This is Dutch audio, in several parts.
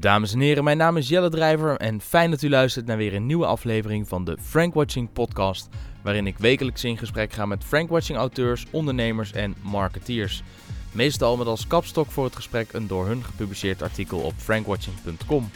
Dames en heren, mijn naam is Jelle Drijver en fijn dat u luistert naar weer een nieuwe aflevering van de Frankwatching podcast, waarin ik wekelijks in gesprek ga met Frankwatching auteurs, ondernemers en marketeers. Meestal met als kapstok voor het gesprek een door hun gepubliceerd artikel op frankwatching.com.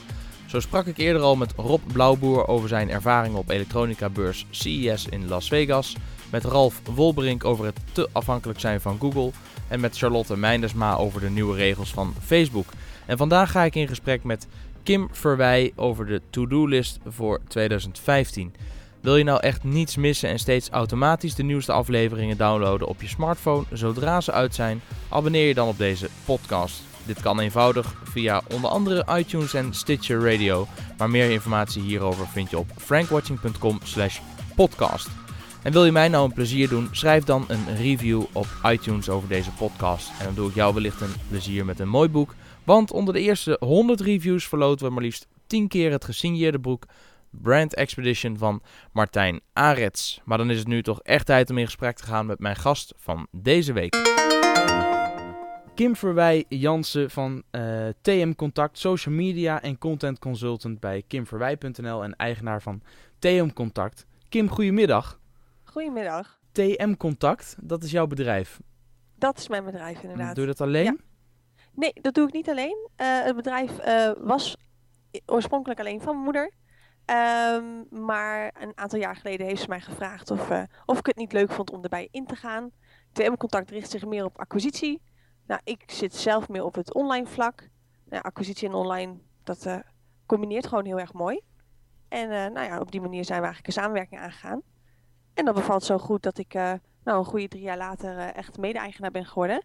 Zo sprak ik eerder al met Rob Blauwboer over zijn ervaringen op elektronica-beurs CES in Las Vegas, met Ralf Wolberink over het te afhankelijk zijn van Google en met Charlotte Meindersma over de nieuwe regels van Facebook. En vandaag ga ik in gesprek met Kim Verwij over de to-do-list voor 2015. Wil je nou echt niets missen en steeds automatisch de nieuwste afleveringen downloaden op je smartphone zodra ze uit zijn? Abonneer je dan op deze podcast. Dit kan eenvoudig via onder andere iTunes en Stitcher Radio. Maar meer informatie hierover vind je op frankwatching.com/podcast. En wil je mij nou een plezier doen, schrijf dan een review op iTunes over deze podcast. En dan doe ik jou wellicht een plezier met een mooi boek. Want onder de eerste 100 reviews verloten we maar liefst 10 keer het gesigneerde boek Brand Expedition van Martijn Arets. Maar dan is het nu toch echt tijd om in gesprek te gaan met mijn gast van deze week. Kim Verwij Jansen van eh, TM Contact, social media en content consultant bij kimverwij.nl en eigenaar van TM Contact. Kim, goedemiddag. Goedemiddag. TM Contact, dat is jouw bedrijf. Dat is mijn bedrijf inderdaad. Doe je dat alleen? Ja. Nee, dat doe ik niet alleen. Uh, het bedrijf uh, was oorspronkelijk alleen van mijn moeder. Um, maar een aantal jaar geleden heeft ze mij gevraagd of, uh, of ik het niet leuk vond om erbij in te gaan. TM Contact richt zich meer op acquisitie. Nou, ik zit zelf meer op het online vlak. Acquisitie en online, dat combineert gewoon heel erg mooi. En nou ja, op die manier zijn we eigenlijk een samenwerking aangegaan. En dat bevalt zo goed dat ik nou, een goede drie jaar later echt mede-eigenaar ben geworden.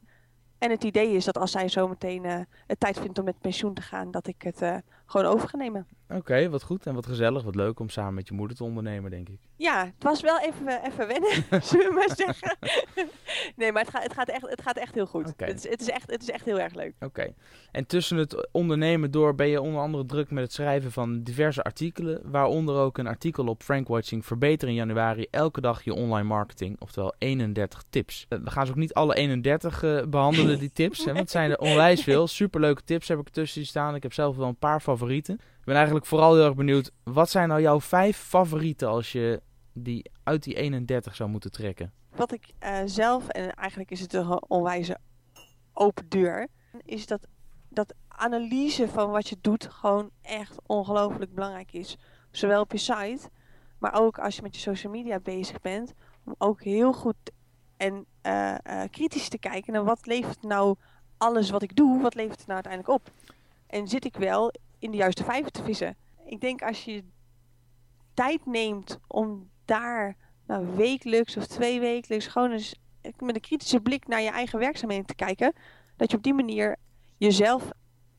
En het idee is dat als zij zometeen uh, het tijd vindt om met pensioen te gaan, dat ik het uh, gewoon over ga nemen. Oké, okay, wat goed en wat gezellig, wat leuk om samen met je moeder te ondernemen, denk ik. Ja, het was wel even, even wennen, zullen we maar zeggen. nee, maar het gaat, het gaat, echt, het gaat echt heel goed. Okay. Het, is, het, is echt, het is echt heel erg leuk. Oké. Okay. En tussen het ondernemen door ben je onder andere druk met het schrijven van diverse artikelen, waaronder ook een artikel op Frankwatching Verbeter in januari elke dag je online marketing, oftewel 31 tips. Uh, we gaan ze ook niet alle 31 uh, behandelen, die tips, hè, want het zijn er onwijs veel. Superleuke tips heb ik ertussen staan. Ik heb zelf wel een paar favorieten. Ik ben eigenlijk vooral heel erg benieuwd, wat zijn nou jouw vijf favorieten als je die uit die 31 zou moeten trekken? Wat ik uh, zelf, en eigenlijk is het een onwijze open deur, is dat, dat analyse van wat je doet gewoon echt ongelooflijk belangrijk is. Zowel op je site, maar ook als je met je social media bezig bent, om ook heel goed en uh, uh, kritisch te kijken naar wat levert nou alles wat ik doe, wat levert het nou uiteindelijk op? En zit ik wel in de juiste vijver te vissen? Ik denk als je tijd neemt om daar nou, wekelijks of twee wekelijks gewoon eens met een kritische blik naar je eigen werkzaamheden te kijken, dat je op die manier jezelf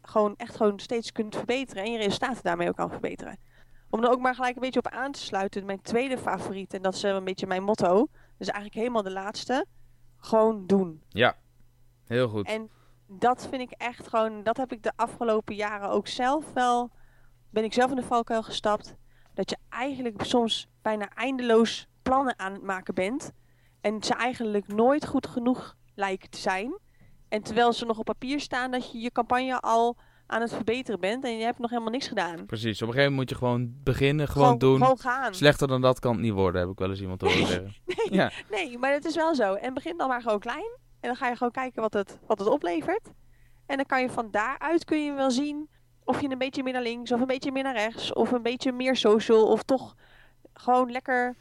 gewoon echt gewoon steeds kunt verbeteren en je resultaten daarmee ook kan verbeteren. Om er ook maar gelijk een beetje op aan te sluiten, mijn tweede favoriet, en dat is een beetje mijn motto, dus eigenlijk helemaal de laatste, gewoon doen. Ja, heel goed. En dat vind ik echt gewoon, dat heb ik de afgelopen jaren ook zelf wel, ben ik zelf in de valkuil gestapt. Dat je eigenlijk soms bijna eindeloos plannen aan het maken bent. En ze eigenlijk nooit goed genoeg lijken te zijn. En terwijl ze nog op papier staan, dat je je campagne al aan het verbeteren bent en je hebt nog helemaal niks gedaan. Precies, op een gegeven moment moet je gewoon beginnen, gewoon, gewoon doen. Gewoon gaan. Slechter dan dat kan het niet worden, heb ik wel eens iemand horen zeggen. nee, ja. nee, maar het is wel zo. En begin dan maar gewoon klein. En dan ga je gewoon kijken wat het, wat het oplevert. En dan kan je van daaruit kun je wel zien of je een beetje meer naar links of een beetje meer naar rechts. Of een beetje meer social of toch gewoon lekker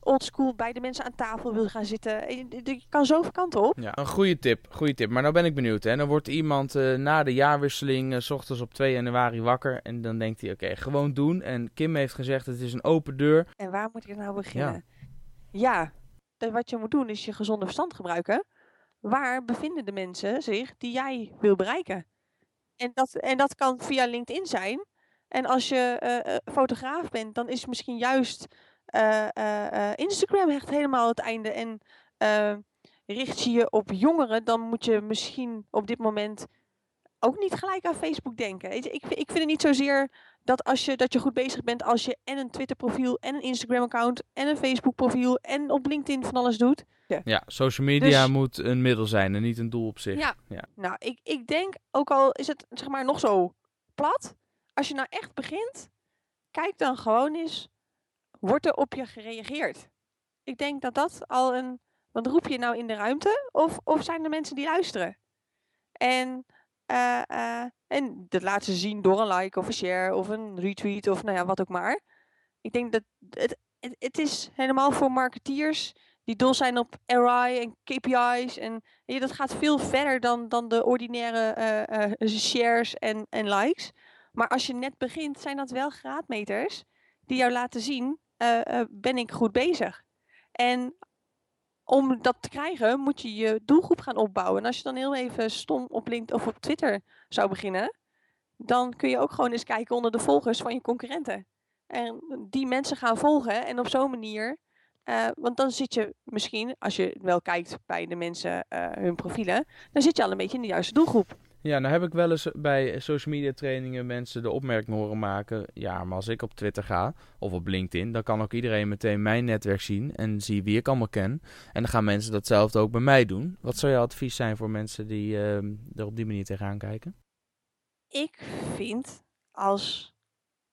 oldschool bij de mensen aan tafel wil gaan zitten. Je, kan zoveel kanten op. Ja, een goede tip, goede tip. Maar nou ben ik benieuwd. Hè. Dan wordt iemand uh, na de jaarwisseling, uh, s ochtends op 2 januari wakker. En dan denkt hij, oké, okay, gewoon doen. En Kim heeft gezegd, het is een open deur. En waar moet ik nou beginnen? Ja, ja wat je moet doen is je gezonde verstand gebruiken. Waar bevinden de mensen zich die jij wil bereiken? En dat, en dat kan via LinkedIn zijn. En als je uh, fotograaf bent, dan is misschien juist uh, Instagram echt helemaal het einde. En richt je je op jongeren, dan moet je misschien op dit moment ook niet gelijk aan Facebook denken. Ik, ik, ik vind het niet zozeer dat, als je, dat je goed bezig bent als je en een Twitter profiel en een Instagram account en een Facebook profiel en op LinkedIn van alles doet. Ja, ja social media dus, moet een middel zijn en niet een doel op zich. Ja, ja. nou ik, ik denk, ook al is het zeg maar nog zo plat, als je nou echt begint, kijk dan gewoon eens, wordt er op je gereageerd? Ik denk dat dat al een, want roep je nou in de ruimte of, of zijn er mensen die luisteren? En, eh, eh, en dat laten ze zien door een like of een share of een retweet of nou ja, wat ook maar. Ik denk dat het, het, is helemaal voor marketeers die dol zijn op ROI en KPI's. En ja, dat gaat veel verder dan, dan de ordinaire eh, shares en, en likes. Maar als je net begint, zijn dat wel graadmeters die jou laten zien, ben ik goed bezig? En om dat te krijgen, moet je je doelgroep gaan opbouwen. En als je dan heel even stom op LinkedIn of op Twitter zou beginnen, dan kun je ook gewoon eens kijken onder de volgers van je concurrenten. En die mensen gaan volgen en op zo'n manier eh, want dan zit je misschien, als je wel kijkt bij de mensen eh, hun profielen, dan zit je al een beetje in de juiste doelgroep. Ja, nou heb ik wel eens bij social media trainingen mensen de opmerking horen maken. Ja, maar als ik op Twitter ga of op LinkedIn, dan kan ook iedereen meteen mijn netwerk zien en zie wie ik allemaal ken. En dan gaan mensen datzelfde ook bij mij doen. Wat zou je advies zijn voor mensen die uh, er op die manier tegenaan kijken? Ik vind als.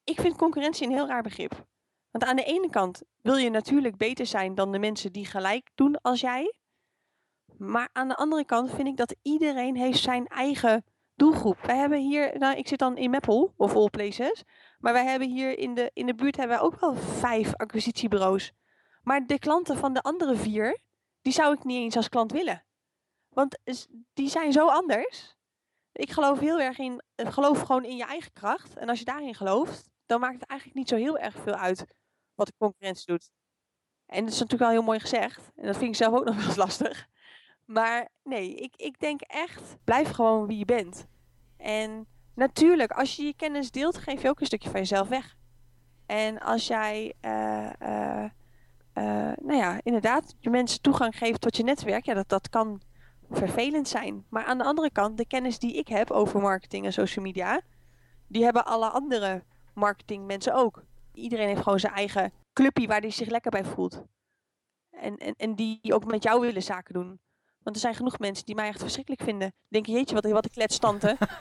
Ik vind concurrentie een heel raar begrip. Want aan de ene kant wil je natuurlijk beter zijn dan de mensen die gelijk doen als jij. Maar aan de andere kant vind ik dat iedereen heeft zijn eigen doelgroep. Wij hebben hier, nou ik zit dan in Meppel of All Places. Maar wij hebben hier in de, in de buurt hebben wij ook wel vijf acquisitiebureaus. Maar de klanten van de andere vier, die zou ik niet eens als klant willen. Want die zijn zo anders. Ik geloof heel erg in, geloof gewoon in je eigen kracht. En als je daarin gelooft, dan maakt het eigenlijk niet zo heel erg veel uit wat de concurrentie doet. En dat is natuurlijk wel heel mooi gezegd. En dat vind ik zelf ook nog wel eens lastig. Maar nee, ik, ik denk echt, blijf gewoon wie je bent. En natuurlijk, als je je kennis deelt, geef je ook een stukje van jezelf weg. En als jij, uh, uh, uh, nou ja, inderdaad, je mensen toegang geeft tot je netwerk, ja, dat, dat kan vervelend zijn. Maar aan de andere kant, de kennis die ik heb over marketing en social media, die hebben alle andere marketingmensen ook iedereen heeft gewoon zijn eigen clubje waar hij zich lekker bij voelt. En, en, en die ook met jou willen zaken doen. Want er zijn genoeg mensen die mij echt verschrikkelijk vinden. Denken, jeetje, wat, wat een kletstante.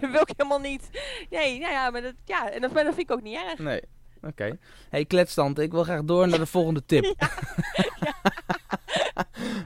dat wil ik helemaal niet. Nee, nou ja, maar dat, ja, en dat, dat vind ik ook niet erg. Nee, oké. Okay. Hey, kletstante, ik wil graag door naar de volgende tip. ja, ja.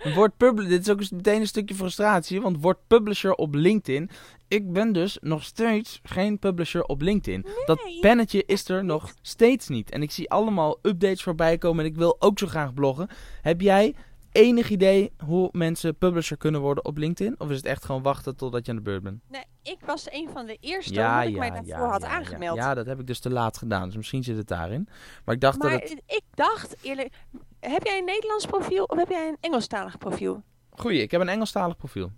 word publisher, dit is ook meteen een stukje frustratie, want word publisher op LinkedIn. Ik ben dus nog steeds geen publisher op LinkedIn. Dat pennetje is er nog steeds niet. En ik zie allemaal updates voorbij komen en ik wil ook zo graag bloggen. Heb jij enig idee hoe mensen publisher kunnen worden op LinkedIn? Of is het echt gewoon wachten totdat je aan de beurt bent? Nee, ik was een van de eerste ja, ik mij daarvoor ja, had aangemeld. Ja, dat heb ik dus te laat gedaan. Dus misschien zit het daarin. Maar ik dacht maar dat het... ik dacht eerlijk... Heb jij een Nederlands profiel of heb jij een Engelstalig profiel? Goeie, ik heb een Engelstalig profiel.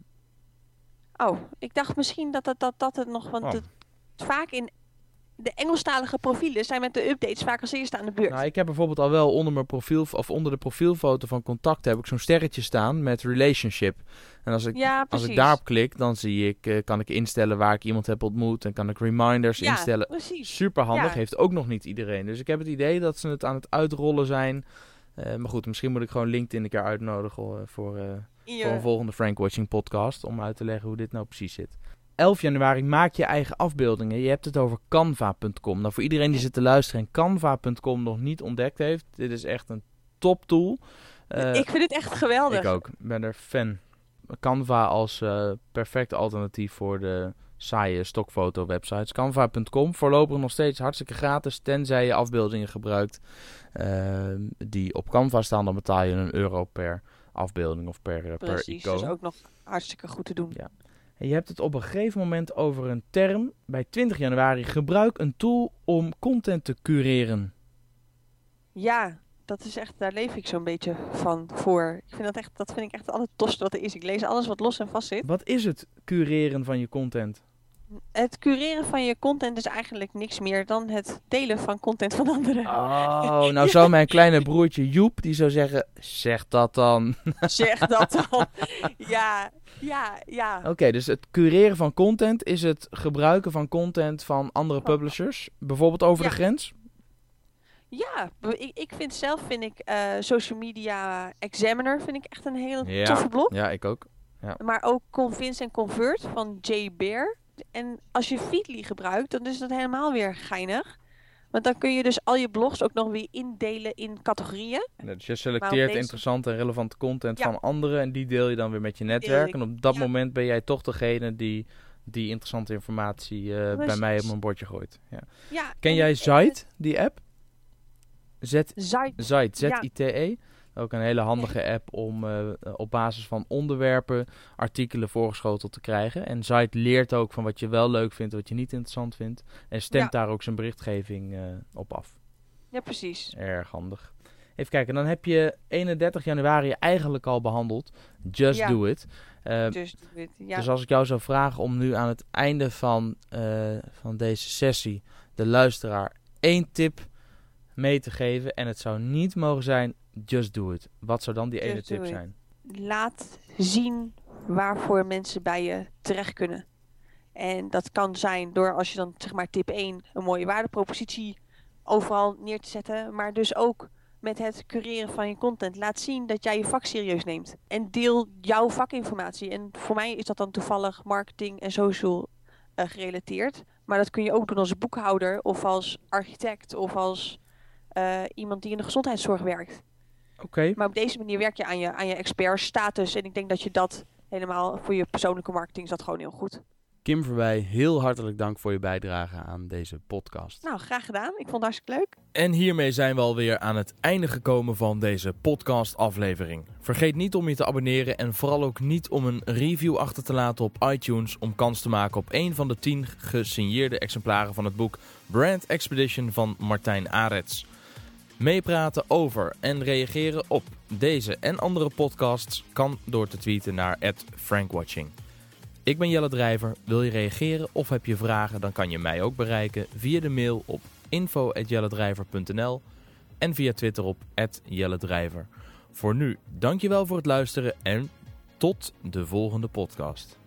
Oh, ik dacht misschien dat, dat, dat, dat het nog... Want oh. het, vaak in de Engelstalige profielen zijn met de updates vaak als eerste aan de beurt. Nou, ik heb bijvoorbeeld al wel onder mijn profiel of onder de profielfoto van contact heb ik zo'n sterretje staan met relationship. En als ik, ja, als ik daarop klik, dan zie ik, uh, kan ik instellen waar ik iemand heb ontmoet en kan ik reminders ja, instellen. Precies. Super handig, heeft ook nog niet iedereen. Dus ik heb het idee dat ze het aan het uitrollen zijn. Uh, maar goed, misschien moet ik gewoon LinkedIn een keer uitnodigen uh, voor, voor een volgende Frank Watching podcast om uit te leggen hoe dit nou precies zit. 11 januari maak je eigen afbeeldingen. Je hebt het over canva.com. Nou, voor iedereen die zit te luisteren en canva.com nog niet ontdekt heeft, dit is echt een top tool. Uh, ik vind het echt geweldig. Ik ook. Ik ben er fan. Canva als uh, perfect alternatief voor de saaie stokfoto websites. Canva.com voorlopig nog steeds hartstikke gratis, tenzij je afbeeldingen gebruikt uh, die op Canva staan. Dan betaal je een euro per afbeelding of per, Precies, per icoon. dat is ook nog hartstikke goed te doen. Ja. En je hebt het op een gegeven moment over een term. Bij 20 januari gebruik een tool om content te cureren. Ja, dat is echt, daar leef ik zo'n beetje van voor. Ik vind dat echt, dat vind ik echt het allertofste wat er is. Ik lees alles wat los en vast zit. Wat is het cureren van je content? Het cureren van je content is eigenlijk niks meer dan het delen van content van anderen. Oh, nou zou mijn kleine broertje Joep, die zou zeggen, zeg dat dan. Zeg dat dan. Ja, ja, ja. Oké, dus het cureren van content is het gebruiken van content van andere publishers, bijvoorbeeld over ja. de grens? Ja, ik, ik vind zelf vind ik uh, Social Media Examiner vind ik echt een heel ja. toffe blog. Ja, ik ook. Ja. Maar ook Convince en Convert van Jay Bear En als je Feedly gebruikt, dan is dat helemaal weer geinig. Want dan kun je dus al je blogs ook nog weer indelen in categorieën. Dus je selecteert deze- interessante en relevante content Ja. van anderen en die deel je dan weer met je netwerk. En op dat ja. moment ben jij toch degene die die interessante informatie eh, bij mij op mijn bordje gooit. Ja. Ken en- jij en- Zite, die app? Zite. Zite. Z-I-T-E. Ook een hele handige app om eh, op basis van onderwerpen artikelen voorgeschoteld te krijgen. En Zite leert ook van wat je wel leuk vindt, wat je niet interessant vindt. En stemt Ja. daar ook zijn berichtgeving eh, op af. Ja, precies. Erg handig. Even kijken, dan heb je 31 januari eigenlijk al behandeld. Just Ja. do it. Eh, Dus, doe het. ja. Dus als ik jou zou vragen om nu aan het einde van, van deze sessie de luisteraar één tip mee te geven. En het zou niet mogen zijn, just do it. Wat zou dan die ene tip zijn? laat zien waarvoor mensen bij je terecht kunnen. En dat kan zijn door als je dan zeg maar tip 1 een mooie waardepropositie overal neer te zetten, maar dus ook met het cureren van je content. Laat zien dat jij je vak serieus neemt en deel jouw vakinformatie. En voor mij is dat dan toevallig marketing en social eh, gerelateerd, maar dat kun je ook doen als boekhouder of als architect of als eh, iemand die in de gezondheidszorg werkt. Oké, Maar op deze manier werk je aan je, aan je expertstatus. En ik denk dat je dat helemaal voor je persoonlijke marketing is dat gewoon heel goed. Kim Verwij, heel hartelijk dank voor je bijdrage aan deze podcast. Nou, graag gedaan. Ik vond het hartstikke leuk. En hiermee zijn we alweer aan het einde gekomen van deze podcast-aflevering. Vergeet niet om je te abonneren en vooral ook niet om een review achter te laten op iTunes om kans te maken op een van de 10 gesigneerde exemplaren van het boek Brand Expedition van Martijn Arets. Meepraten over en reageren op deze en andere podcasts kan door te tweeten naar @frankwatching. Ik ben Jelle Drijver. Wil je reageren of heb je vragen, dan kan je mij ook bereiken via de mail op info.jelledrijver.nl en via Twitter op @jelledrijver. Voor nu, dankjewel voor het luisteren en tot de volgende podcast.